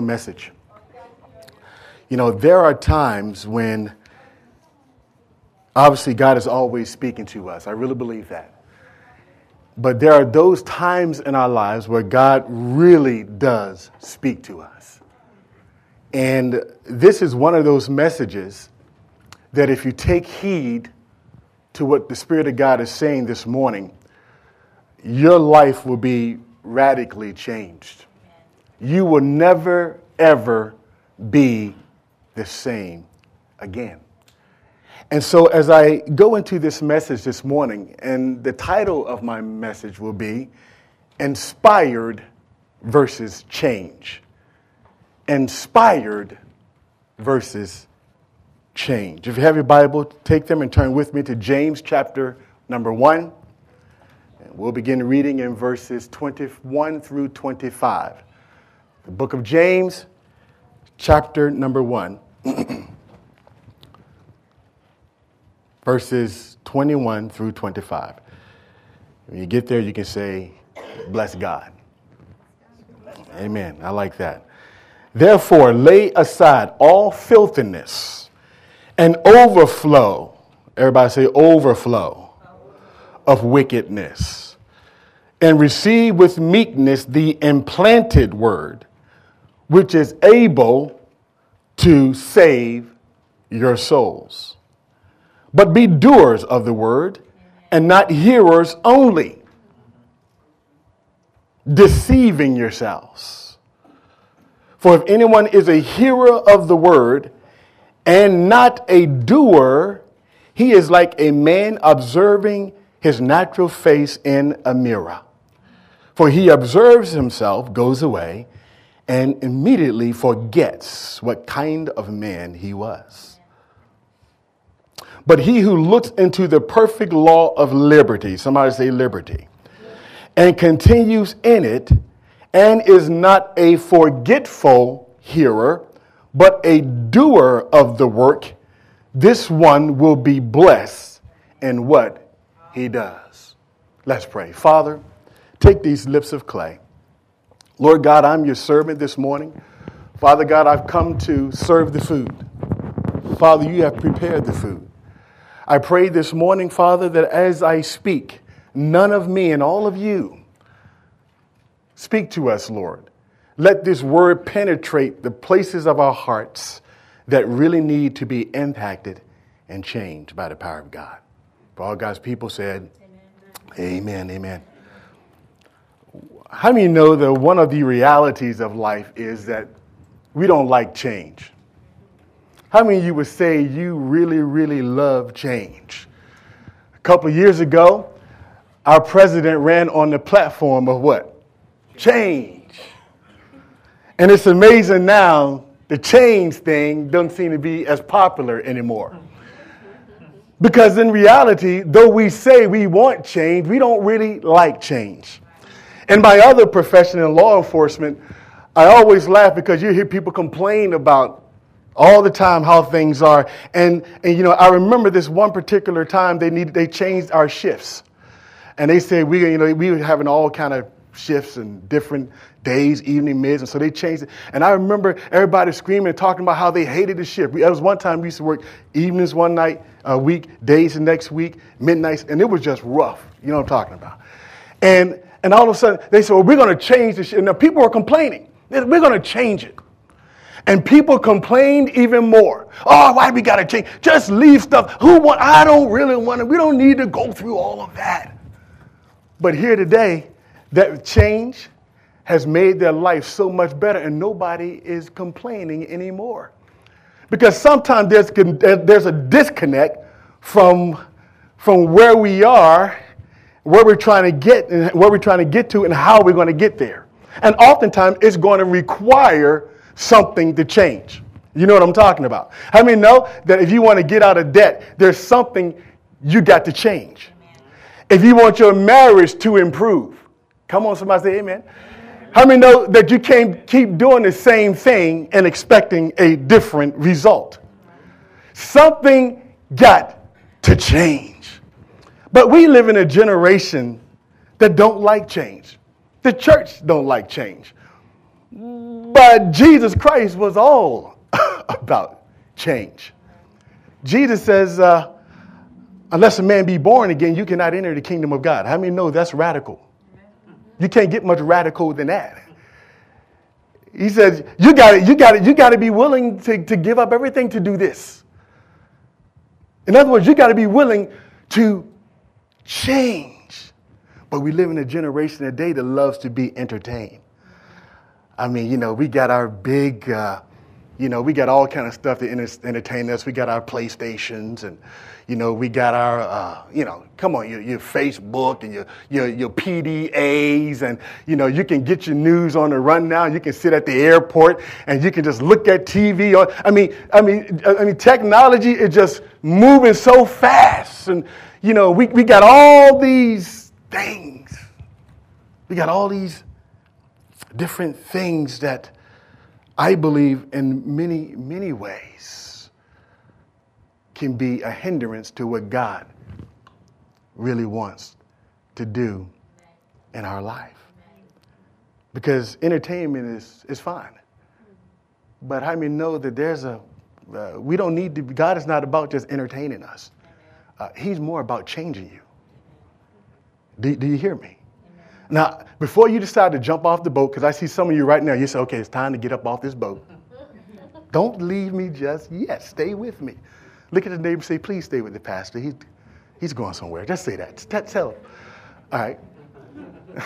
message. You know, there are times when obviously God is always speaking to us. I really believe that. But there are those times in our lives where God really does speak to us. And this is one of those messages that if you take heed to what the Spirit of God is saying this morning, your life will be radically changed. You will never, ever be the same again. And so, as I go into this message this morning, and the title of my message will be Inspired versus Change. Inspired versus change. If you have your Bible, take them and turn with me to James chapter number 1. And we'll begin reading in verses 21 through 25. The book of James, chapter number 1, verses 21 through 25. When you get there, you can say, Bless God. Amen. I like that. Therefore, lay aside all filthiness and overflow. Everybody say, overflow of wickedness. And receive with meekness the implanted word, which is able to save your souls. But be doers of the word and not hearers only, deceiving yourselves. For if anyone is a hearer of the word and not a doer, he is like a man observing his natural face in a mirror. For he observes himself, goes away, and immediately forgets what kind of man he was. But he who looks into the perfect law of liberty, somebody say liberty, and continues in it, and is not a forgetful hearer, but a doer of the work, this one will be blessed in what he does. Let's pray. Father, take these lips of clay. Lord God, I'm your servant this morning. Father God, I've come to serve the food. Father, you have prepared the food. I pray this morning, Father, that as I speak, none of me and all of you speak to us, Lord. Let this word penetrate the places of our hearts that really need to be impacted and changed by the power of God. For all God's people said, Amen, amen. amen. How many know that one of the realities of life is that we don't like change? How many of you would say you really, really love change? A couple years ago, our president ran on the platform of what? Change. And it's amazing now, the change thing doesn't seem to be as popular anymore. Because in reality, though we say we want change, we don't really like change. In my other profession in law enforcement, I always laugh because you hear people complain about all the time how things are. And, and you know, I remember this one particular time they needed, they changed our shifts. And they said we, you know, we were having all kind of shifts and different days, evening, mids, and so they changed it. And I remember everybody screaming and talking about how they hated the shift. There was one time we used to work evenings one night a week, days the next week, midnights, and it was just rough. You know what I'm talking about? And and all of a sudden they said, "Well, we're going to change the shift." And now people were complaining. We're going to change it. And people complained even more. Oh, why we got to change? Just leave stuff. Who want? I don't really want it. We don't need to go through all of that. But here today, that change has made their life so much better, and nobody is complaining anymore. Because sometimes there's, there's a disconnect from, from where we are, where we're trying to get, and where we're trying to get to, and how we're going to get there. And oftentimes it's going to require something to change. You know what I'm talking about? How many know that if you want to get out of debt, there's something you got to change? If you want your marriage to improve, come on, somebody say amen. How many know that you can't keep doing the same thing and expecting a different result? Something got to change. But we live in a generation that don't like change. The church don't like change. But Jesus Christ was all about change. Jesus says, uh, unless a man be born again, you cannot enter the kingdom of God. How many know that's radical? You can't get much radical than that. He says, you got you got you got to be willing to, to give up everything to do this. In other words, you got to be willing to change. But we live in a generation today that loves to be entertained. I mean, you know, we got our big, uh, you know, we got all kind of stuff to entertain us. We got our PlayStations and, you know, we got our, uh, you know, come on, your, your Facebook and your, your, your PDAs, and, you know, you can get your news on the run now. You can sit at the airport and you can just look at TV. On, I mean, I mean, I mean, technology is just moving so fast. And, you know, we, we got all these things. We got all these different things that I believe in many, many ways can be a hindrance to what God really wants to do in our life. Because entertainment is, is fine. But how many know that there's a, uh, we don't need to, God is not about just entertaining us. Uh, he's more about changing you. Do, do you hear me? Now, before you decide to jump off the boat, because I see some of you right now, you say, okay, it's time to get up off this boat. Don't leave me just yet. Stay with me. Look at the neighbor say, please stay with the pastor. He's, he's going somewhere. Just say that. Tell him. All right.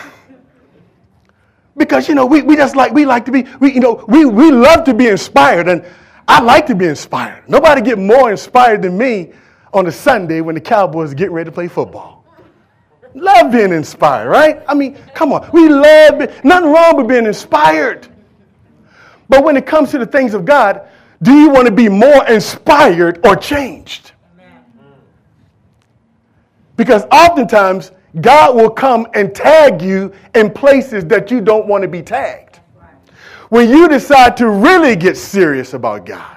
because, you know, we, we just like, we like to be, we, you know, we, we love to be inspired. And I like to be inspired. Nobody get more inspired than me on a Sunday when the Cowboys are getting ready to play football. Love being inspired, right? I mean, come on. We love, nothing wrong with being inspired. But when it comes to the things of God, do you want to be more inspired or changed? Because oftentimes, God will come and tag you in places that you don't want to be tagged. When you decide to really get serious about God,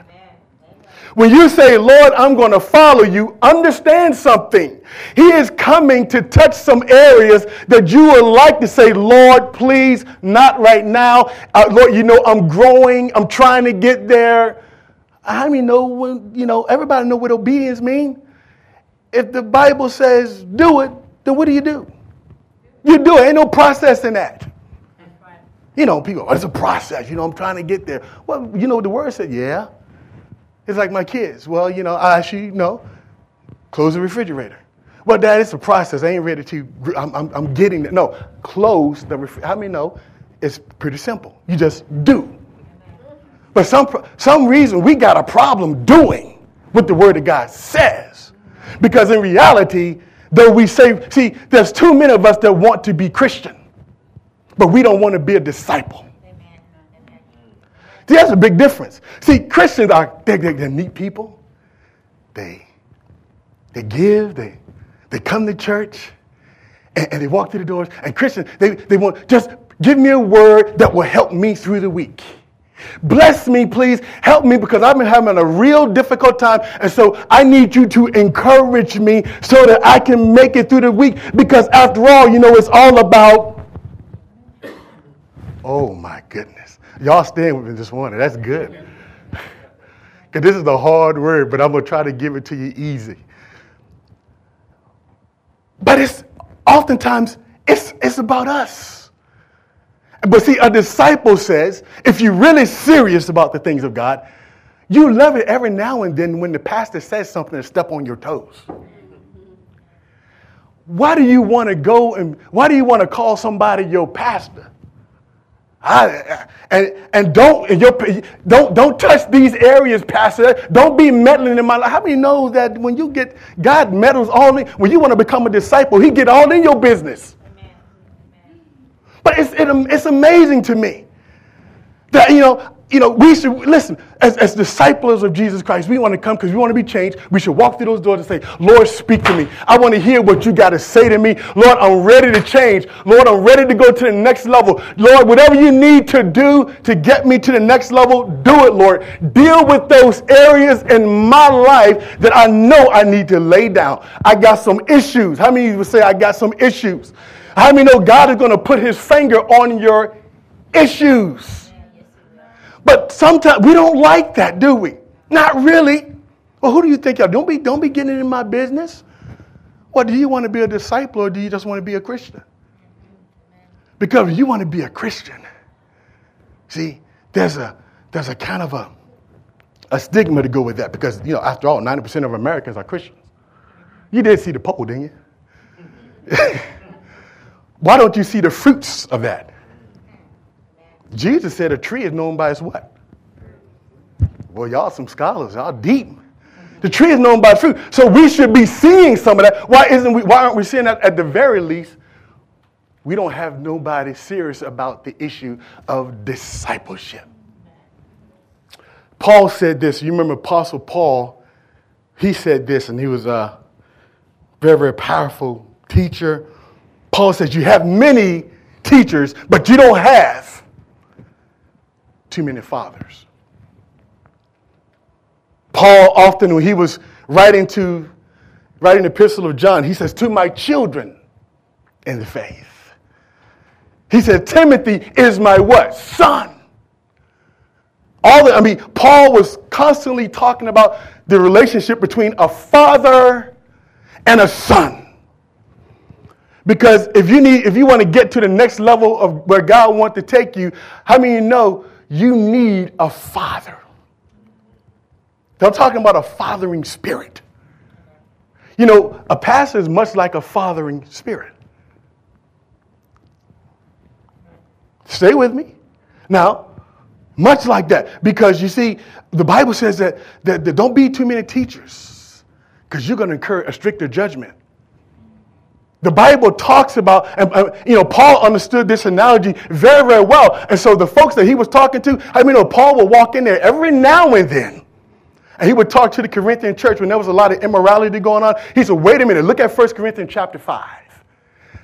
when you say, Lord, I'm going to follow you, understand something. He is coming to touch some areas that you would like to say, Lord, please, not right now. Uh, Lord, you know, I'm growing, I'm trying to get there. How many know when, you know, everybody know what obedience means? If the Bible says do it, then what do you do? You do it. Ain't no process in that. You know, people, oh, it's a process. You know, I'm trying to get there. Well, you know, the word said, yeah. It's like my kids. Well, you know, I actually, no, close the refrigerator. Well, Dad, it's a process. I ain't ready to, I'm, I'm, I'm getting it. No, close the refrigerator. How many know? It's pretty simple. You just do. But some, some reason we got a problem doing what the Word of God says. Because in reality, though we say, see, there's too many of us that want to be Christian, but we don't want to be a disciple. That's a big difference. See, Christians are, they're, they're, they're neat people. They, they give, they, they come to church, and, and they walk through the doors. And Christians, they, they want, just give me a word that will help me through the week. Bless me, please. Help me because I've been having a real difficult time. And so I need you to encourage me so that I can make it through the week. Because after all, you know, it's all about. Oh my goodness. Y'all stand with me this morning. That's good. Because this is a hard word, but I'm going to try to give it to you easy. But it's oftentimes it's, it's about us. But see, a disciple says, if you're really serious about the things of God, you love it every now and then when the pastor says something to step on your toes. Why do you want to go and why do you want to call somebody your pastor? I, and and don't and don't don't touch these areas, Pastor. Don't be meddling in my life. How many know that when you get God meddles all in when you want to become a disciple, He get all in your business. Amen. But it's it, it's amazing to me that you know you know, we should, listen, as, as disciples of Jesus Christ, we want to come because we want to be changed. We should walk through those doors and say, Lord, speak to me. I want to hear what you got to say to me. Lord, I'm ready to change. Lord, I'm ready to go to the next level. Lord, whatever you need to do to get me to the next level, do it, Lord. Deal with those areas in my life that I know I need to lay down. I got some issues. How many of you would say, I got some issues? How many know God is going to put his finger on your issues? But sometimes we don't like that, do we? Not really. Well, who do you think you are? Don't be, don't be getting in my business. Well, do you want to be a disciple or do you just want to be a Christian? Because you want to be a Christian. See, there's a there's a kind of a a stigma to go with that because you know, after all, 90% of Americans are Christians. You did see the poll, didn't you? Why don't you see the fruits of that? Jesus said a tree is known by its what? Well, y'all some scholars, y'all deep. The tree is known by fruit. So we should be seeing some of that. Why isn't we why aren't we seeing that at the very least? We don't have nobody serious about the issue of discipleship. Paul said this. You remember Apostle Paul? He said this, and he was a very, very powerful teacher. Paul says, You have many teachers, but you don't have too many fathers. Paul often, when he was writing to writing the epistle of John, he says, To my children in the faith. He said, Timothy is my what? Son. All the, I mean, Paul was constantly talking about the relationship between a father and a son. Because if you need, if you want to get to the next level of where God wants to take you, how many you know you need a father? They're talking about a fathering spirit. You know, a pastor is much like a fathering spirit. Stay with me. Now, much like that. Because you see, the Bible says that, that, that don't be too many teachers, because you're going to incur a stricter judgment. The Bible talks about, and uh, you know, Paul understood this analogy very, very well. And so the folks that he was talking to, I mean, you know, Paul would walk in there every now and then. And he would talk to the Corinthian church when there was a lot of immorality going on. He said, wait a minute, look at 1 Corinthians chapter 5.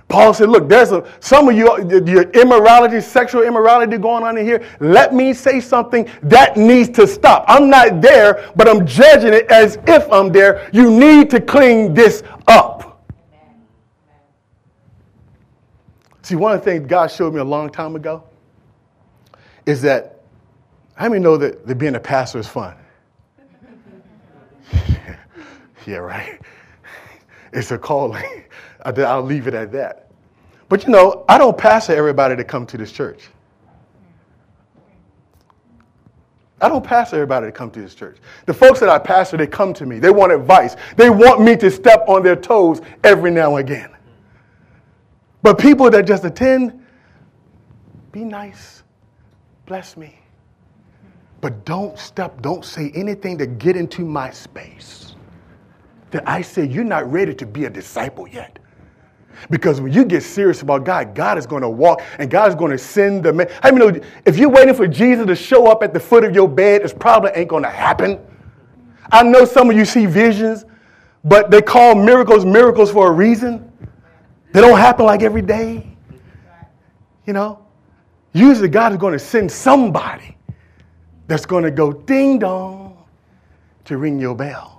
Paul said, Look, there's a, some of you, your immorality, sexual immorality going on in here. Let me say something that needs to stop. I'm not there, but I'm judging it as if I'm there. You need to clean this up. See, one of the things God showed me a long time ago is that, how many know that, that being a pastor is fun? yeah, right. It's a calling. I'll leave it at that. But you know, I don't pastor everybody to come to this church. I don't pastor everybody to come to this church. The folks that I pastor, they come to me. They want advice. They want me to step on their toes every now and again. But people that just attend, be nice, bless me. But don't step, don't say anything to get into my space. That I say you're not ready to be a disciple yet. Because when you get serious about God, God is going to walk and God is going to send the man. I mean, if you're waiting for Jesus to show up at the foot of your bed, it probably ain't going to happen. I know some of you see visions, but they call miracles miracles for a reason. They don't happen like every day. You know? Usually God is going to send somebody that's going to go ding dong to ring your bell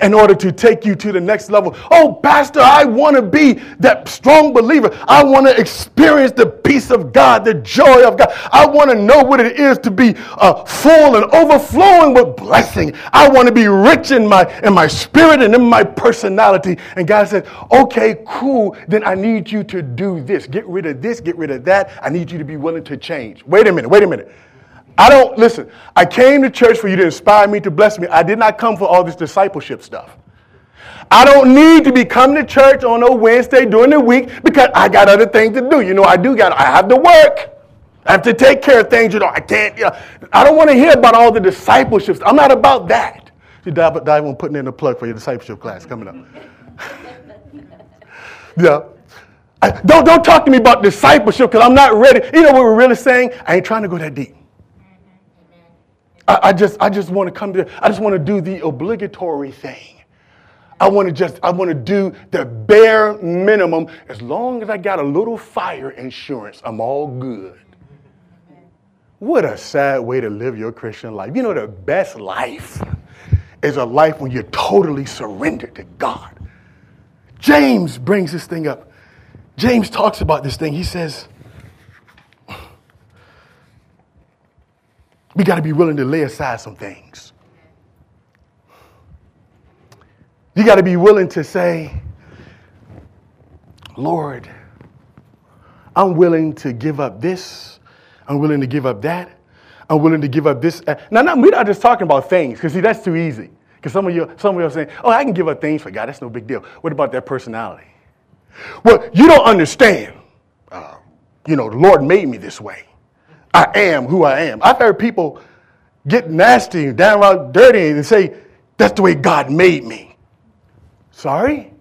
in order to take you to the next level. Oh, Pastor, I want to be that strong believer. I want to experience the peace of God, the joy of God. I want to know what it is to be uh, full and overflowing with blessing. I want to be rich in my, in my spirit and in my personality. And God said, okay, cool. Then I need you to do this. Get rid of this, get rid of that. I need you to be willing to change. Wait a minute, wait a minute. I don't, listen, I came to church for you to inspire me, to bless me. I did not come for all this discipleship stuff. I don't need to be coming to church on a Wednesday during the week because I got other things to do. You know, I do got, I have to work. I have to take care of things. You know, I can't, you know, I don't want to hear about all the discipleship. I'm not about that. You dive, dive on putting in a plug for your discipleship class coming up. yeah. I, don't, don't talk to me about discipleship because I'm not ready. You know what we're really saying? I ain't trying to go that deep. I, I just, I just want to come to, I just want to do the obligatory thing. I want to just, I want to do the bare minimum. As long as I got a little fire insurance, I'm all good. What a sad way to live your Christian life. You know, the best life is a life when you're totally surrendered to God. James brings this thing up. James talks about this thing. He says, We got to be willing to lay aside some things. You got to be willing to say, Lord, I'm willing to give up this. I'm willing to give up that. I'm willing to give up this. Now, now we're not just talking about things, because see, that's too easy. Because some of you, some of you are saying, "Oh, I can give up things for God. That's no big deal." What about that personality? Well, you don't understand. Uh, you know, the Lord made me this way. I am who I am. I've heard people get nasty, downright dirty, and say, "That's the way God made me." Sorry.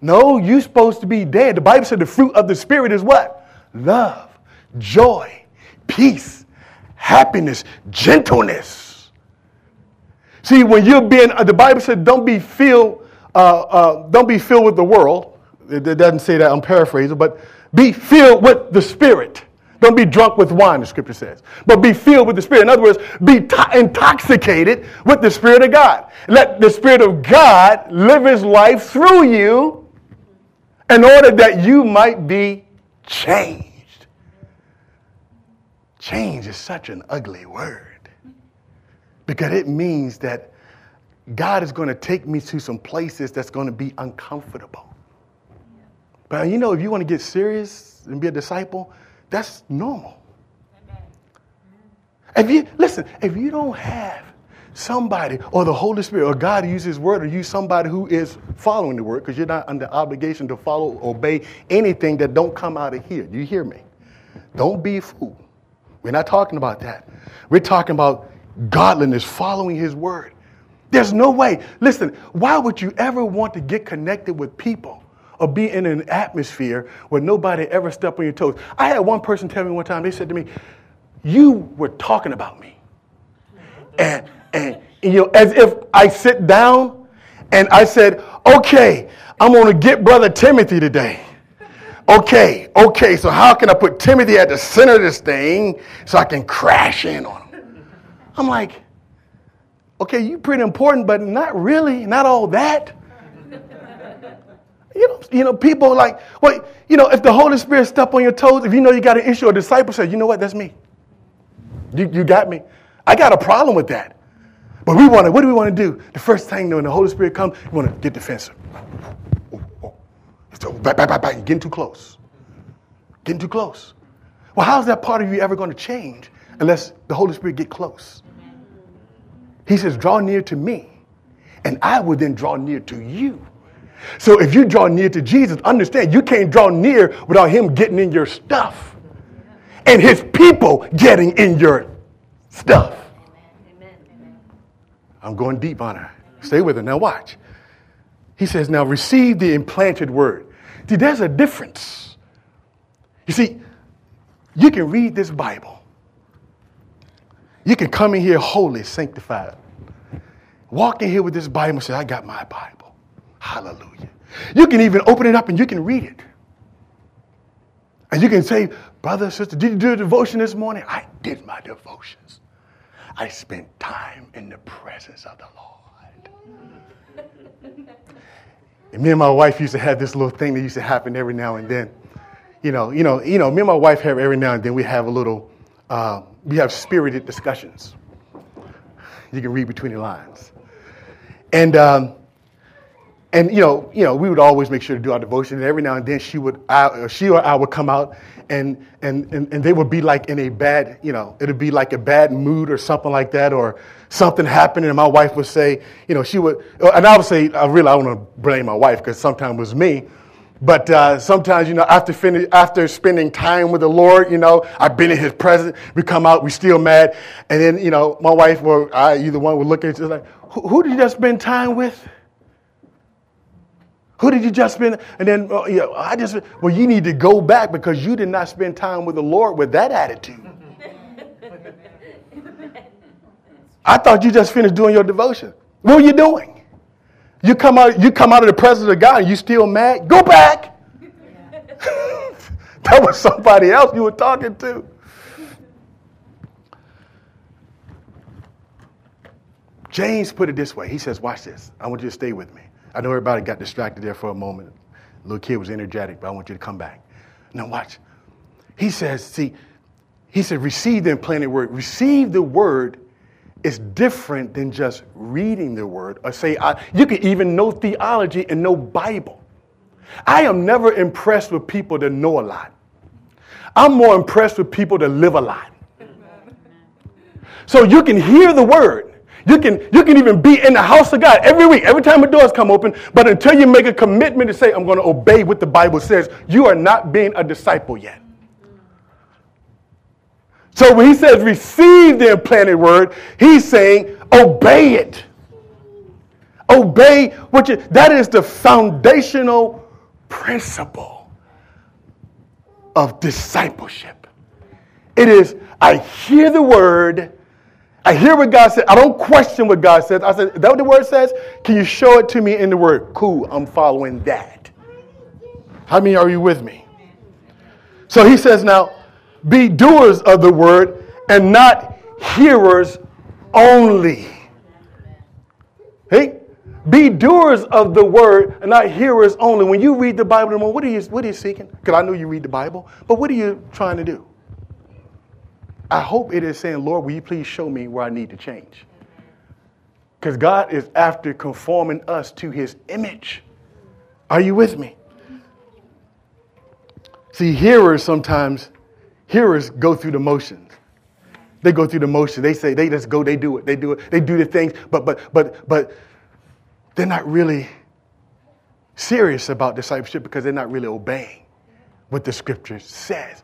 No, you're supposed to be dead. The Bible said the fruit of the Spirit is what? Love, joy, peace, happiness, gentleness. See, when you're being, uh, the Bible said, don't be filled, uh, uh, don't be filled with the world. It, it doesn't say that, I'm paraphrasing, but be filled with the Spirit. Don't be drunk with wine, the scripture says, but be filled with the Spirit. In other words, be to- intoxicated with the Spirit of God. Let the Spirit of God live His life through you in order that you might be changed. Change is such an ugly word because it means that God is going to take me to some places that's going to be uncomfortable. But you know, if you want to get serious and be a disciple, that's normal. If you listen, if you don't have somebody or the Holy Spirit or God use His word or use somebody who is following the word, because you're not under obligation to follow, obey anything that don't come out of here. Do you hear me? Don't be a fool. We're not talking about that. We're talking about godliness, following His word. There's no way. Listen, why would you ever want to get connected with people or be in an atmosphere where nobody ever step on your toes? I had one person tell me one time, they said to me, You were talking about me. And and you know, as if I sit down and I said, okay, I'm going to get brother Timothy today. Okay, okay, so how can I put Timothy at the center of this thing so I can crash in on him? I'm like, okay, you pretty important, but not really, not all that. You know, you know, people like, well, you know, if the Holy Spirit step on your toes, if you know you got an issue, a disciple says, you know what, that's me. You, you got me. I got a problem with that. But we want to, what do we want to do? The first thing when the Holy Spirit comes, we want to get defensive. Oh, oh. So back, back, back. You're getting too close. Getting too close. Well, how's that part of you ever going to change unless the Holy Spirit get close? He says, draw near to me, and I will then draw near to you. So if you draw near to Jesus, understand you can't draw near without him getting in your stuff and his people getting in your stuff. I'm going deep on her. Stay with her. Now, watch. He says, Now receive the implanted word. See, there's a difference. You see, you can read this Bible, you can come in here holy, sanctified. Walk in here with this Bible and say, I got my Bible. Hallelujah. You can even open it up and you can read it. And you can say, Brother, sister, did you do a devotion this morning? I did my devotions. I spent time in the presence of the Lord. and me and my wife used to have this little thing that used to happen every now and then. You know, you know, you know, me and my wife have every now and then we have a little, uh, we have spirited discussions. You can read between the lines. And um, and you know, you know, we would always make sure to do our devotion. And every now and then, she would, I, she or I would come out, and, and and and they would be like in a bad, you know, it'd be like a bad mood or something like that, or something happened, and my wife would say, you know, she would, and I would say, I really, I don't want to blame my wife because sometimes it was me. But uh, sometimes, you know, after, finish, after spending time with the Lord, you know, I've been in His presence. We come out, we still mad, and then, you know, my wife or I, either one, would look at each other like, who, who did you just spend time with? Who did you just spend? And then uh, I just, well, you need to go back because you did not spend time with the Lord with that attitude. I thought you just finished doing your devotion. What were you doing? You come out, you come out of the presence of God and you still mad? Go back. that was somebody else you were talking to. James put it this way. He says, Watch this. I want you to stay with me. I know everybody got distracted there for a moment. Little kid was energetic, but I want you to come back. Now, watch. He says, see, he said, receive the implanted word. Receive the word is different than just reading the word or say, I, you can even know theology and know Bible. I am never impressed with people that know a lot. I'm more impressed with people that live a lot. So you can hear the word. You can, you can even be in the house of God every week, every time the doors come open, but until you make a commitment to say, I'm going to obey what the Bible says, you are not being a disciple yet. So when he says receive the implanted word, he's saying obey it. Obey what you, that is the foundational principle of discipleship. It is, I hear the word, I hear what God said. I don't question what God says. I said, that what the word says? Can you show it to me in the word? Cool, I'm following that. How many are you with me? So he says now, be doers of the word and not hearers only. Hey, be doers of the word and not hearers only. When you read the Bible, what are you, what are you seeking? Because I know you read the Bible, but what are you trying to do? I hope it is saying, Lord, will you please show me where I need to change? Because God is after conforming us to his image. Are you with me? See, hearers sometimes, hearers go through the motions. They go through the motions. They say, they just go, they do it, they do it, they do the things, but but but but they're not really serious about discipleship because they're not really obeying what the scripture says.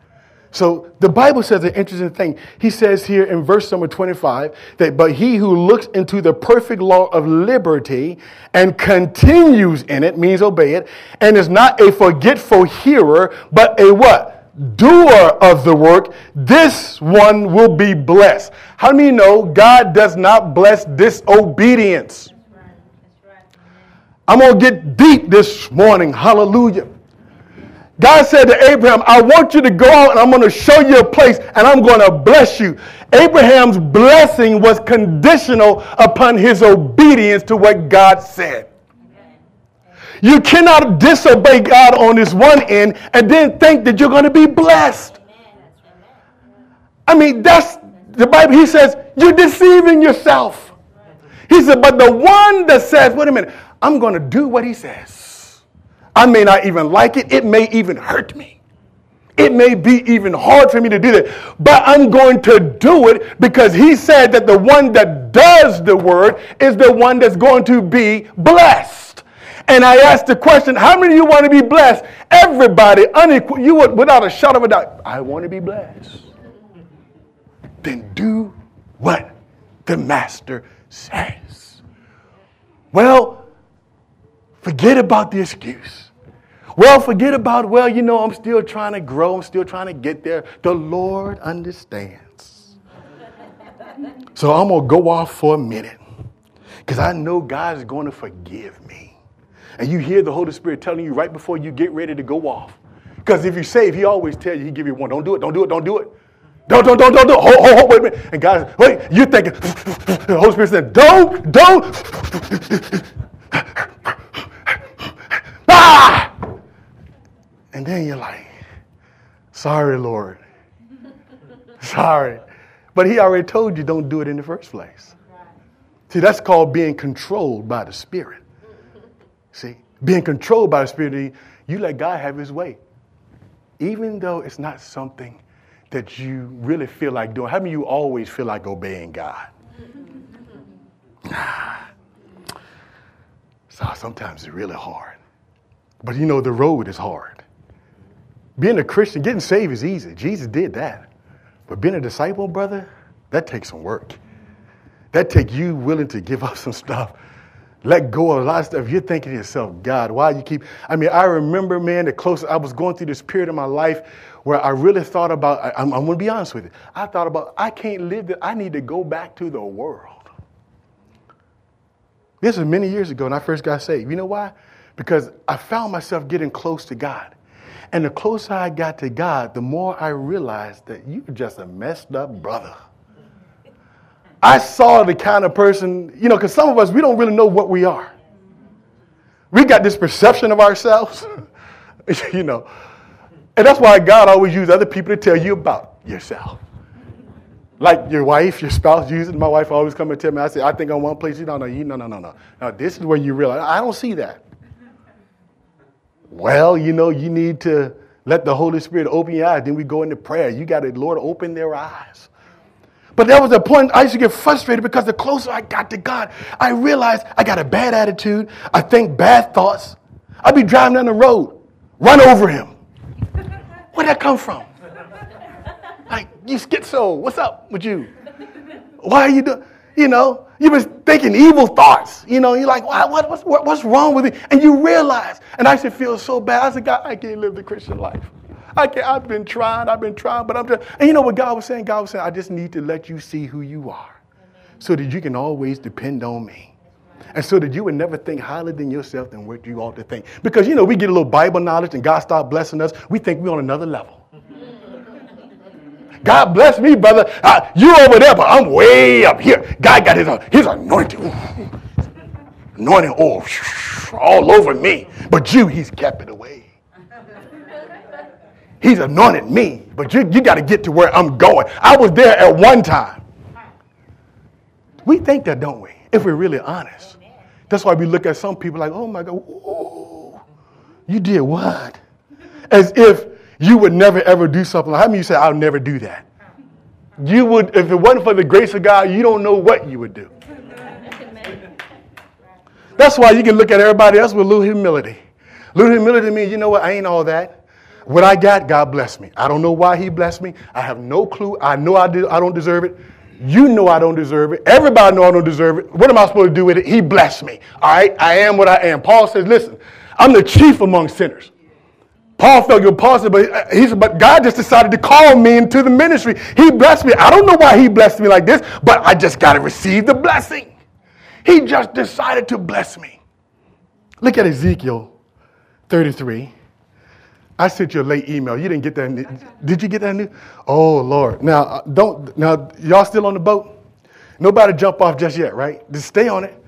So the Bible says an interesting thing. He says here in verse number 25 that, but he who looks into the perfect law of liberty and continues in it, means obey it, and is not a forgetful hearer, but a what? Doer of the work, this one will be blessed. How many know God does not bless disobedience? I'm going to get deep this morning. Hallelujah. God said to Abraham, I want you to go out and I'm going to show you a place and I'm going to bless you. Abraham's blessing was conditional upon his obedience to what God said. You cannot disobey God on this one end and then think that you're going to be blessed. I mean, that's the Bible. He says, you're deceiving yourself. He said, but the one that says, wait a minute, I'm going to do what he says. I may not even like it. It may even hurt me. It may be even hard for me to do that, but I'm going to do it because he said that the one that does the word is the one that's going to be blessed. And I asked the question, how many of you want to be blessed? Everybody, unequal, you would, without a shadow of a doubt, I want to be blessed. Then do what the master says. Well, Forget about the excuse. Well, forget about, well, you know, I'm still trying to grow, I'm still trying to get there. The Lord understands. so I'm going to go off for a minute because I know God is going to forgive me. And you hear the Holy Spirit telling you right before you get ready to go off. Because if you save, He always tells you, He give you one. Don't do it, don't do it, don't do it. Don't, don't, don't, don't, don't. Hold, hold, hold, wait a minute. And God, wait, you're thinking, the Holy Spirit said, don't, don't. Ah! And then you're like, sorry, Lord. sorry. But he already told you don't do it in the first place. See, that's called being controlled by the Spirit. See, being controlled by the Spirit, you let God have his way. Even though it's not something that you really feel like doing. How many of you always feel like obeying God? so sometimes it's really hard. But you know, the road is hard. Being a Christian, getting saved is easy. Jesus did that. But being a disciple, brother, that takes some work. That takes you willing to give up some stuff. Let go of a lot of stuff. You're thinking to yourself, God, why you keep. I mean, I remember, man, the closest I was going through this period of my life where I really thought about, I, am going to be honest with you. I thought about, I can't live that. I need to go back to the world. This was many years ago when I first got saved. You know why? Because I found myself getting close to God. And the closer I got to God, the more I realized that you're just a messed up brother. I saw the kind of person, you know, because some of us, we don't really know what we are. We got this perception of ourselves, you know. And that's why God always uses other people to tell you about yourself. Like your wife, your spouse uses My wife always come and tell me, I say, I think on one place, you don't know, no, you, no, no, no, no. Now, this is where you realize, I don't see that. Well, you know, you need to let the Holy Spirit open your eyes. Then we go into prayer. You got to, Lord, open their eyes. But there was a point I used to get frustrated because the closer I got to God, I realized I got a bad attitude. I think bad thoughts. I'd be driving down the road, run over him. Where'd that come from? Like, you schizo, what's up with you? Why are you doing? You know, you've been thinking evil thoughts. You know, you're like, what, what, what's, what, what's wrong with me? And you realize, and I should feel so bad. I said, God, I can't live the Christian life. I can't, I've been trying, I've been trying, but I'm just, and you know what God was saying? God was saying, I just need to let you see who you are so that you can always depend on me. And so that you would never think higher than yourself than what you ought to think. Because, you know, we get a little Bible knowledge and God start blessing us. We think we're on another level. God bless me, brother. Uh, you over there, but I'm way up here. God got his, his anointing. Anointing oil all over me. But you, he's kept it away. He's anointed me, but you, you got to get to where I'm going. I was there at one time. We think that, don't we? If we're really honest. That's why we look at some people like, oh my God, ooh, you did what? As if you would never ever do something. How many you say, I'll never do that? You would, if it wasn't for the grace of God, you don't know what you would do. That's why you can look at everybody else with a little humility. Little humility means, you know what, I ain't all that. What I got, God bless me. I don't know why He blessed me. I have no clue. I know I, did, I don't deserve it. You know I don't deserve it. Everybody know I don't deserve it. What am I supposed to do with it? He blessed me. All right, I am what I am. Paul says, listen, I'm the chief among sinners. Paul felt. Paul said, but, uh, he said, but God just decided to call me into the ministry. He blessed me. I don't know why he blessed me like this, but I just got to receive the blessing. He just decided to bless me. Look at Ezekiel 33. I sent you a late email. You didn't get that. New- Did you get that new? Oh Lord. Now uh, don't. Now y'all still on the boat? Nobody jump off just yet, right? Just stay on it.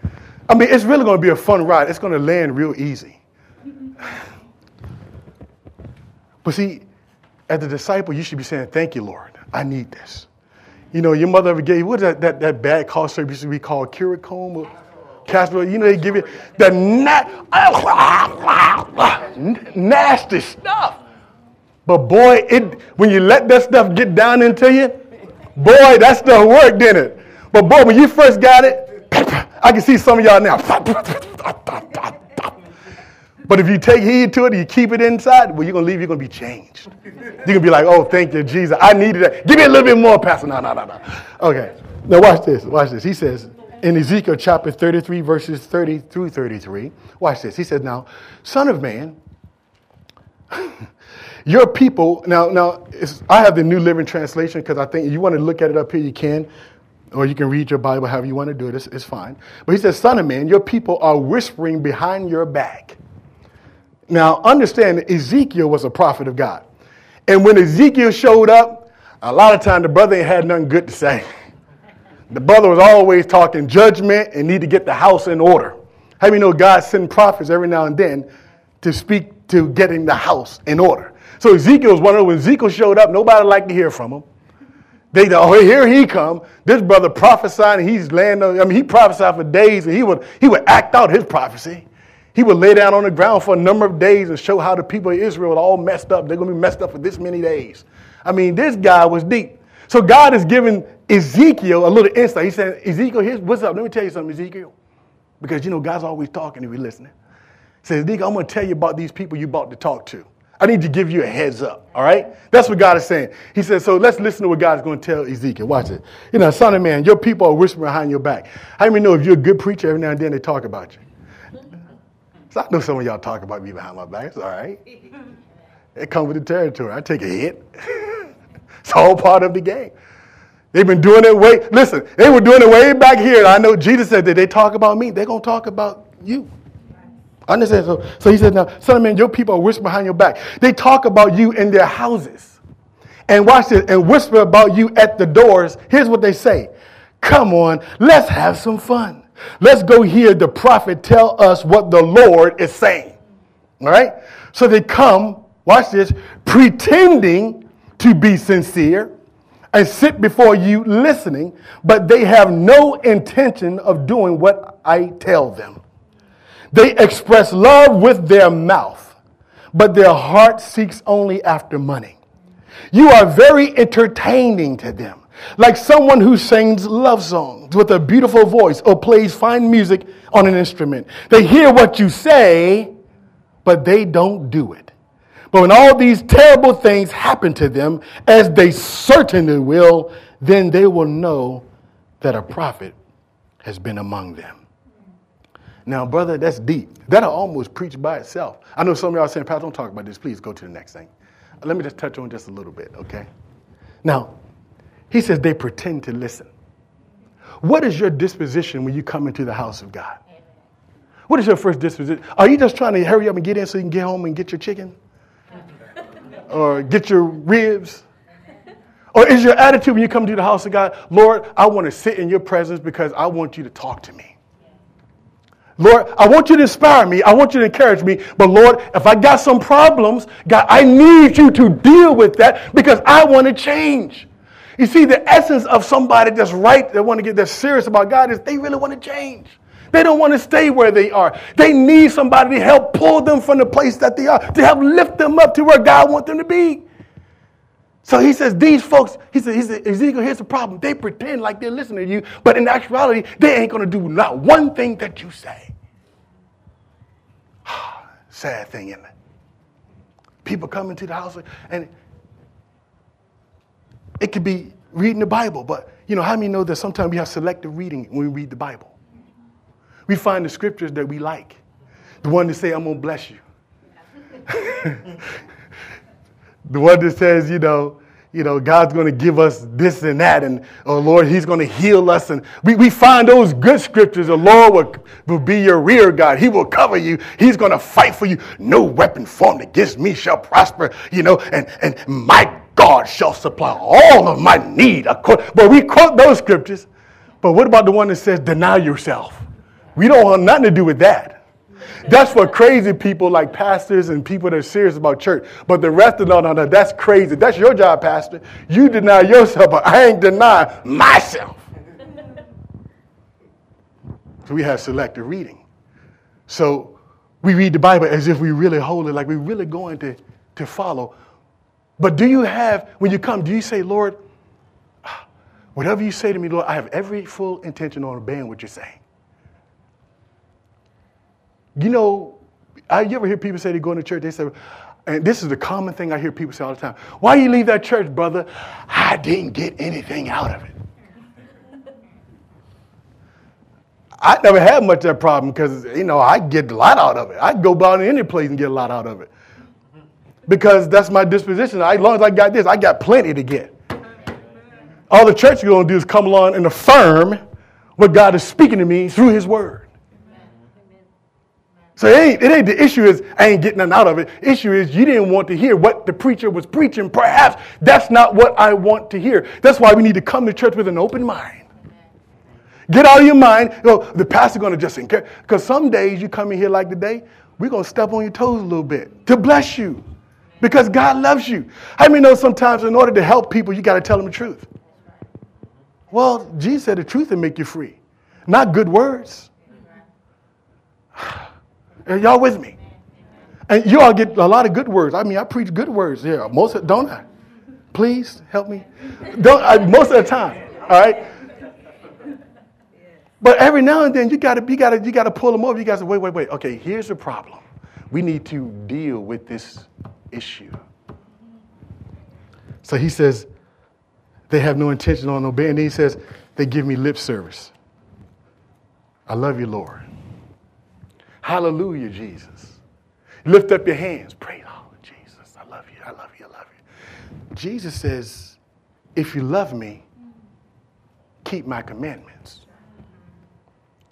I mean, it's really going to be a fun ride. It's going to land real easy. But see, as a disciple, you should be saying, "Thank you, Lord. I need this." You know, your mother ever gave you what that that, that bad cough syrup used to be called or Casper? You know, they give you the na- nasty stuff. But boy, it when you let that stuff get down into you, boy, that stuff worked, didn't it? But boy, when you first got it, I can see some of y'all now. But if you take heed to it you keep it inside, well, you're going to leave, you're going to be changed. You're going to be like, oh, thank you, Jesus. I needed that. Give me a little bit more, Pastor. No, no, no, no. Okay. Now, watch this. Watch this. He says in Ezekiel chapter 33, verses 30 through 33, watch this. He says, now, son of man, your people, now, now I have the New Living Translation because I think you want to look at it up here, you can or you can read your Bible however you want to do it. It's, it's, fine. But he says, Son of man, your people are whispering behind your back. Now, understand that Ezekiel was a prophet of God. And when Ezekiel showed up, a lot of time the brother ain't had nothing good to say. The brother was always talking judgment and need to get the house in order. How many know God send prophets every now and then to speak to getting the house in order? So Ezekiel was one of. When Ezekiel showed up, nobody liked to hear from him. They thought, oh, here he come. This brother prophesying, he's laying. I mean, he prophesied for days, and he would he would act out his prophecy. He would lay down on the ground for a number of days and show how the people of Israel are all messed up. They're going to be messed up for this many days. I mean, this guy was deep. So God is giving Ezekiel a little insight. He said, Ezekiel, here's what's up. Let me tell you something, Ezekiel. Because you know, God's always talking if you're listening. He says, Ezekiel, I'm going to tell you about these people you're about to talk to. I need to give you a heads up, all right? That's what God is saying. He says, so let's listen to what God's going to tell Ezekiel. Watch it. You know, son of man, your people are whispering behind your back. How many know if you're a good preacher, every now and then they talk about you? So I know some of y'all talk about me behind my back. It's all right. It comes with the territory. I take a hit. it's all part of the game. They've been doing it way, listen, they were doing it way back here. I know Jesus said that they talk about me, they're going to talk about you. I Understand? So, so he said, now, son of man, your people are whispering behind your back. They talk about you in their houses. And watch this, and whisper about you at the doors. Here's what they say Come on, let's have some fun. Let's go hear the prophet tell us what the Lord is saying. All right? So they come, watch this, pretending to be sincere and sit before you listening, but they have no intention of doing what I tell them. They express love with their mouth, but their heart seeks only after money. You are very entertaining to them, like someone who sings love songs with a beautiful voice oh, or plays fine music on an instrument. They hear what you say, but they don't do it. But when all these terrible things happen to them, as they certainly will, then they will know that a prophet has been among them. Now, brother, that's deep. That'll almost preach by itself. I know some of y'all are saying, Pastor, don't talk about this. Please go to the next thing. Let me just touch on just a little bit, okay? Now, he says they pretend to listen. What is your disposition when you come into the house of God? What is your first disposition? Are you just trying to hurry up and get in so you can get home and get your chicken? or get your ribs? Or is your attitude when you come to the house of God, Lord, I want to sit in your presence because I want you to talk to me? Lord, I want you to inspire me. I want you to encourage me. But Lord, if I got some problems, God, I need you to deal with that because I want to change. You see, the essence of somebody that's right, that want to get that serious about God is they really want to change. They don't want to stay where they are. They need somebody to help pull them from the place that they are, to help lift them up to where God wants them to be. So he says, these folks, he said, he said, Ezekiel, here's the problem. They pretend like they're listening to you, but in actuality, they ain't going to do not one thing that you say. Sad thing, isn't it? People come into the house and it could be reading the Bible, but you know, how many know that sometimes we have selective reading when we read the Bible? We find the scriptures that we like. The one that say, I'm to bless you. the one that says, you know, you know, God's going to give us this and that, and oh Lord, He's going to heal us. And we, we find those good scriptures. The Lord will, will be your rear guard. He will cover you. He's going to fight for you. No weapon formed against me shall prosper, you know, and, and my God shall supply all of my need. But we quote those scriptures. But what about the one that says, deny yourself? We don't want nothing to do with that. That's for crazy people like pastors and people that are serious about church. But the rest of no, no, no, that's crazy. That's your job, pastor. You deny yourself, but I ain't deny myself. so we have selective reading. So we read the Bible as if we really hold it, like we're really going to, to follow. But do you have, when you come, do you say, Lord, whatever you say to me, Lord, I have every full intention on obeying what you're saying? You know, I, you ever hear people say they go into church, they say, and this is the common thing I hear people say all the time. Why you leave that church, brother? I didn't get anything out of it. I never had much of that problem because, you know, I get a lot out of it. I go to any place and get a lot out of it. Because that's my disposition. as long as I got this, I got plenty to get. All the church is going to do is come along and affirm what God is speaking to me through his word. So it ain't, it ain't the issue is I ain't getting nothing out of it. Issue is you didn't want to hear what the preacher was preaching. Perhaps that's not what I want to hear. That's why we need to come to church with an open mind. Get out of your mind. You know, the pastor's going to just encourage. Because some days you come in here like today, we're going to step on your toes a little bit to bless you. Because God loves you. How many know sometimes in order to help people, you got to tell them the truth? Well, Jesus said the truth will make you free, not good words. Are y'all with me? And you all get a lot of good words. I mean, I preach good words here. Most of, don't I? Please help me. Don't I, most of the time. All right. But every now and then you gotta you gotta you gotta pull them over. You gotta say, wait, wait, wait. Okay, here's the problem. We need to deal with this issue. So he says, they have no intention on obeying. He says, they give me lip service. I love you, Lord. Hallelujah, Jesus. Lift up your hands. Pray, oh, Jesus, I love you, I love you, I love you. Jesus says, if you love me, keep my commandments.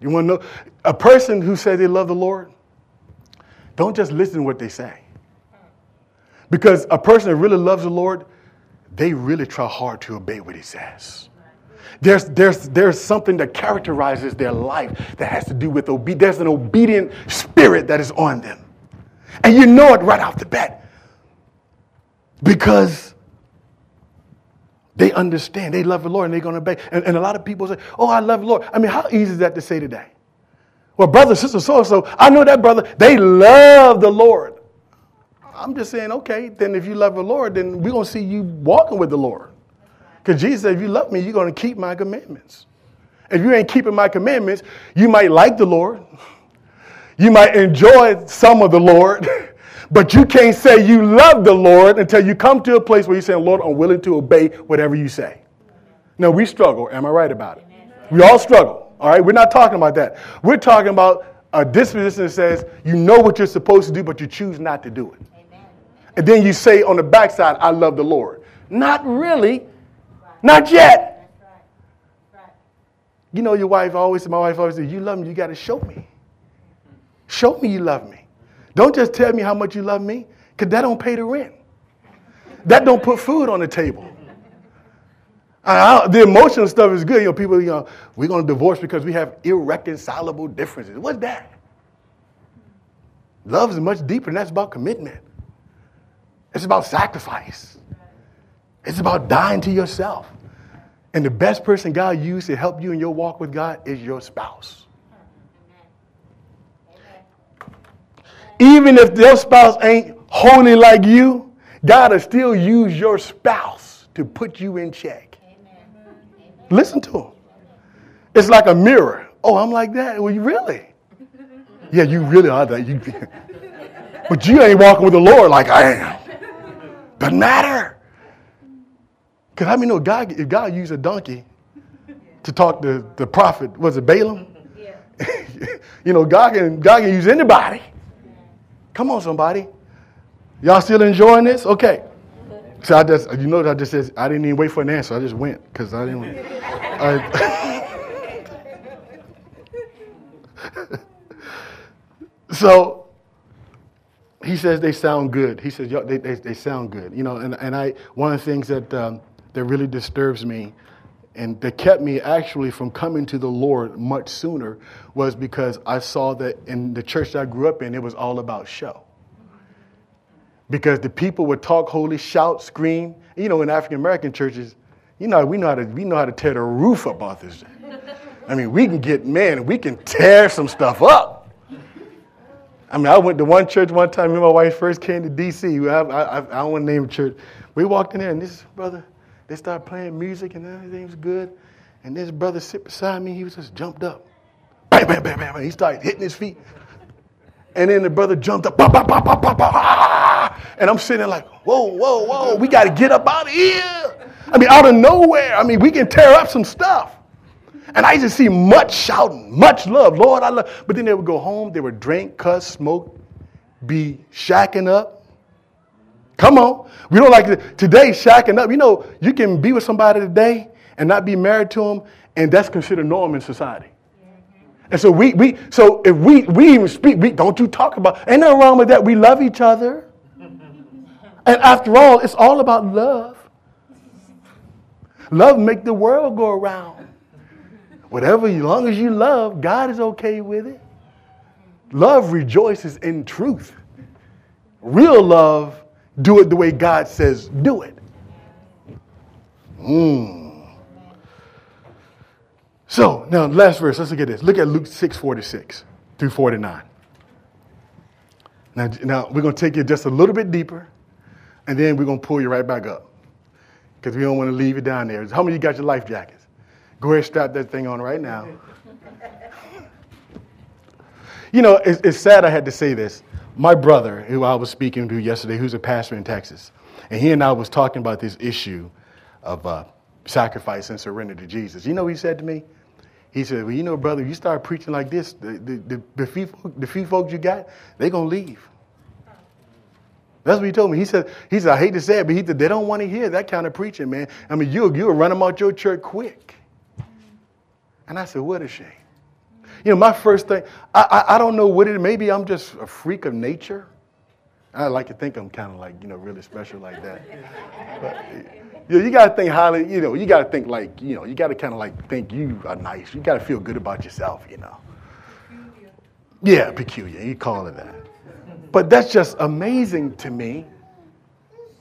You want to know? A person who says they love the Lord, don't just listen to what they say. Because a person that really loves the Lord, they really try hard to obey what he says. There's, there's, there's something that characterizes their life that has to do with obedience. There's an obedient spirit that is on them. And you know it right off the bat. Because They understand. They love the Lord and they're going to obey. And, and a lot of people say, Oh, I love the Lord. I mean, how easy is that to say today? Well, brother, sister, so and so, I know that brother, they love the Lord. I'm just saying, okay, then if you love the Lord, then we're going to see you walking with the Lord. Because Jesus said, if you love me, you're going to keep my commandments. If you ain't keeping my commandments, you might like the Lord. You might enjoy some of the Lord, but you can't say you love the Lord until you come to a place where you say, Lord, I'm willing to obey whatever you say. Now, we struggle. Am I right about it? We all struggle. All right? We're not talking about that. We're talking about a disposition that says you know what you're supposed to do, but you choose not to do it. And then you say on the backside, I love the Lord. Not really, not yet. You know, your wife always, my wife always says, You love me, you got to show me. Show me you love me. Don't just tell me how much you love me, because that don't pay the rent. That don't put food on the table. the emotional stuff is good. You know, people, you know, we're going to divorce because we have irreconcilable differences. What's that? Love is much deeper, and that's about commitment. It's about sacrifice. It's about dying to yourself. And the best person God used to help you in your walk with God is your spouse. Even if your spouse ain't holy like you, God will still use your spouse to put you in check. Listen to him. It's like a mirror. Oh, I'm like that. Well, you really? Yeah, you really are that. You, but you ain't walking with the Lord like I am. Doesn't matter. Because how many know God, if God used a donkey to talk to the prophet, was it Balaam? Yeah. you know, God can, God can use anybody. Come on, somebody. Y'all still enjoying this? Okay. So I just, you know, I just said, I didn't even wait for an answer. I just went because I didn't. I, so he says they sound good. He says they, they, they, sound good. You know, and, and I one of the things that um, that really disturbs me, and that kept me actually from coming to the Lord much sooner, was because I saw that in the church that I grew up in, it was all about show. Because the people would talk holy, shout, scream. You know, in African American churches, you know, we know how to we know how to tear the roof up off this. I mean, we can get man, we can tear some stuff up. I mean, I went to one church one time. Me and my wife first came to D.C. I, I, I don't want to name the church. We walked in there, and this brother, they started playing music, and everything was good. And this brother sit beside me. He was just jumped up. Bam, bam, bam, bam. He started hitting his feet. And then the brother jumped up. Bah, bah, bah, bah, bah, bah, ah! And I'm sitting there like, whoa, whoa, whoa. We got to get up out of here. I mean, out of nowhere. I mean, we can tear up some stuff. And I used to see much shouting, much love. Lord, I love. But then they would go home, they would drink, cuss, smoke, be shacking up. Come on. We don't like it. Today, shacking up. You know, you can be with somebody today and not be married to them, and that's considered norm in society. And so we, we so if we we even speak, we don't you talk about ain't nothing wrong with that. We love each other. And after all, it's all about love. Love make the world go around. Whatever, as long as you love, God is okay with it. Love rejoices in truth. Real love, do it the way God says do it. Mm. So, now last verse, let's look at this. Look at Luke 6 46 through 49. Now, now we're going to take you just a little bit deeper, and then we're going to pull you right back up because we don't want to leave you down there. How many you got your life jackets? Go ahead, strap that thing on right now. you know, it's, it's sad I had to say this. My brother, who I was speaking to yesterday, who's a pastor in Texas, and he and I was talking about this issue of uh, sacrifice and surrender to Jesus. You know what he said to me? He said, well, you know, brother, you start preaching like this, the, the, the, the, few, the few folks you got, they're going to leave. That's what he told me. He said, he said, I hate to say it, but he said, they don't want to hear that kind of preaching, man. I mean, you'll, you'll run them out your church quick. And I said, what a shame. You know, my first thing, I, I, I don't know what it is. Maybe I'm just a freak of nature. I like to think I'm kind of like, you know, really special like that. But, you, know, you got to think highly, you know, you got to think like, you know, you got to kind of like think you are nice. You got to feel good about yourself, you know. Yeah, peculiar. You call it that. But that's just amazing to me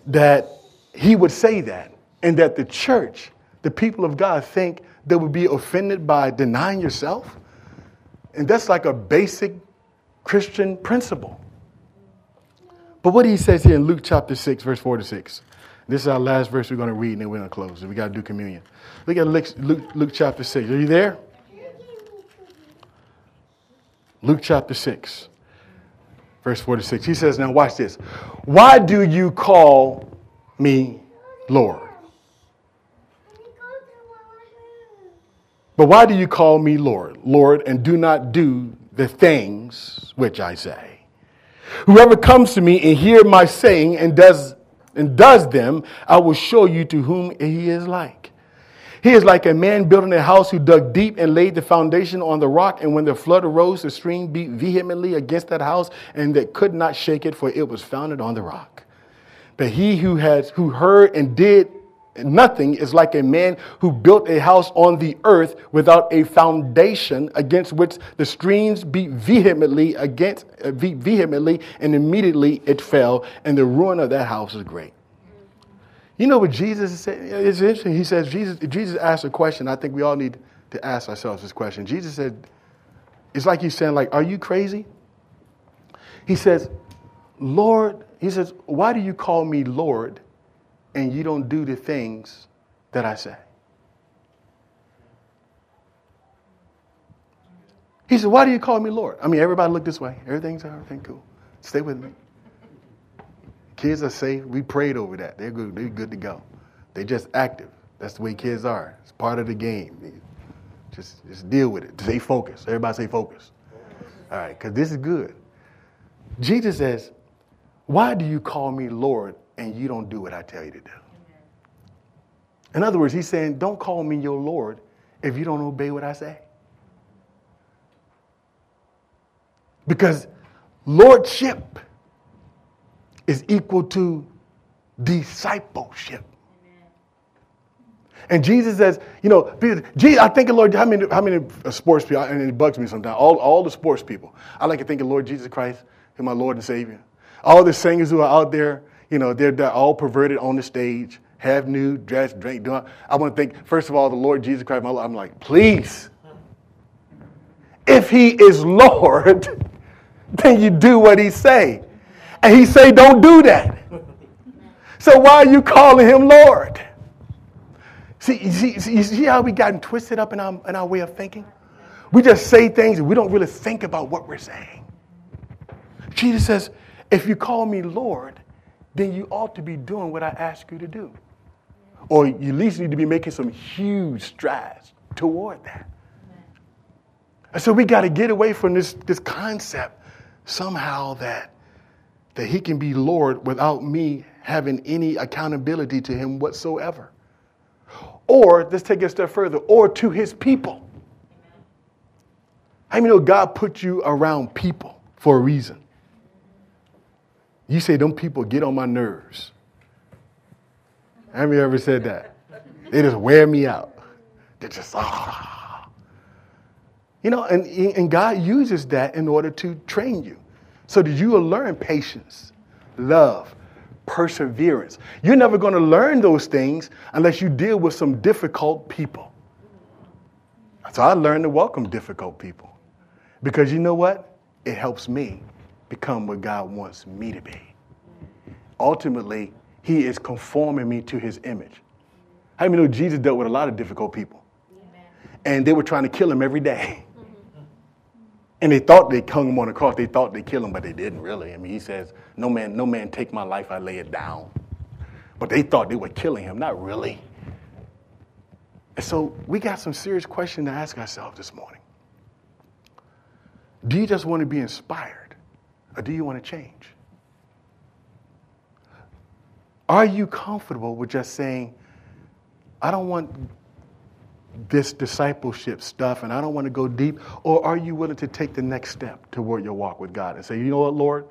that he would say that. and that the church, the people of God, think they would be offended by denying yourself. And that's like a basic Christian principle. But what he says here in Luke chapter 6, verse 4 to 6. This is our last verse we're going to read, and then we're going to close. We got to do communion. Look at Luke, Luke, Luke chapter 6. Are you there? Luke chapter 6, verse 46. He says, Now watch this. Why do you call me Lord? But why do you call me Lord, Lord, and do not do the things which I say? Whoever comes to me and hear my saying and does and does them, I will show you to whom he is like. He is like a man building a house who dug deep and laid the foundation on the rock. And when the flood arose, the stream beat vehemently against that house, and that could not shake it, for it was founded on the rock. But he who has who heard and did nothing is like a man who built a house on the earth without a foundation against which the streams beat vehemently against uh, vehemently and immediately it fell and the ruin of that house is great. You know what jesus said it's interesting. He says jesus jesus asked a question. I think we all need to ask ourselves this question. Jesus said it's like he's saying like are you crazy? He says lord he says why do you call me lord and you don't do the things that I say. He said, Why do you call me Lord? I mean, everybody look this way. Everything's everything cool. Stay with me. Kids are safe. We prayed over that. They're good. They're good to go. They're just active. That's the way kids are. It's part of the game. Just, just deal with it. Stay focused. Everybody say focus. All right, because this is good. Jesus says, Why do you call me Lord and you don't do what I tell you to do. In other words, he's saying, Don't call me your Lord if you don't obey what I say. Because lordship is equal to discipleship. And Jesus says, you know, Jesus, I think of Lord, how many, how many sports people, and it bugs me sometimes, all, all the sports people. I like to think of Lord Jesus Christ, who's my Lord and Savior. All the singers who are out there you know, they're, they're all perverted on the stage, have new dress, drink, doing. I want to think, first of all, the Lord Jesus Christ, my Lord, I'm like, please, if he is Lord, then you do what he say. And he say, don't do that. So why are you calling him Lord? See, see, see, see how we gotten twisted up in our, in our way of thinking? We just say things and we don't really think about what we're saying. Jesus says, if you call me Lord, then you ought to be doing what I ask you to do. Or you at least need to be making some huge strides toward that. And so we got to get away from this, this concept somehow that, that he can be Lord without me having any accountability to him whatsoever. Or, let's take it a step further, or to his people. How I many know God put you around people for a reason? You say, them people get on my nerves. Have you ever said that? They just wear me out. They just, ah. You know, and, and God uses that in order to train you. So that you will learn patience, love, perseverance. You're never going to learn those things unless you deal with some difficult people. So I learned to welcome difficult people. Because you know what? It helps me become what God wants me to be. Ultimately, He is conforming me to His image. How many know Jesus dealt with a lot of difficult people? Amen. And they were trying to kill him every day. And they thought they hung him on the cross. They thought they killed him, but they didn't really. I mean, he says, No man, no man take my life, I lay it down. But they thought they were killing him, not really. And so we got some serious questions to ask ourselves this morning. Do you just want to be inspired? Or do you want to change? Are you comfortable with just saying, I don't want this discipleship stuff and I don't want to go deep? Or are you willing to take the next step toward your walk with God and say, you know what, Lord?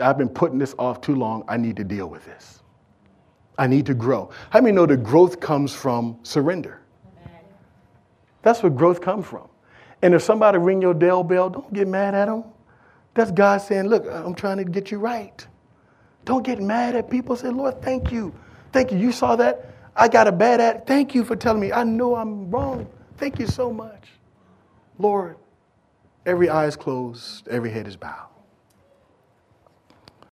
I've been putting this off too long. I need to deal with this. I need to grow. How many know that growth comes from surrender? That's where growth comes from. And if somebody ring your Dell bell, don't get mad at them. That's God saying, Look, uh, I'm trying to get you right. Don't get mad at people. Say, Lord, thank you. Thank you. You saw that. I got a bad at. Thank you for telling me. I know I'm wrong. Thank you so much. Lord, every eye is closed, every head is bowed.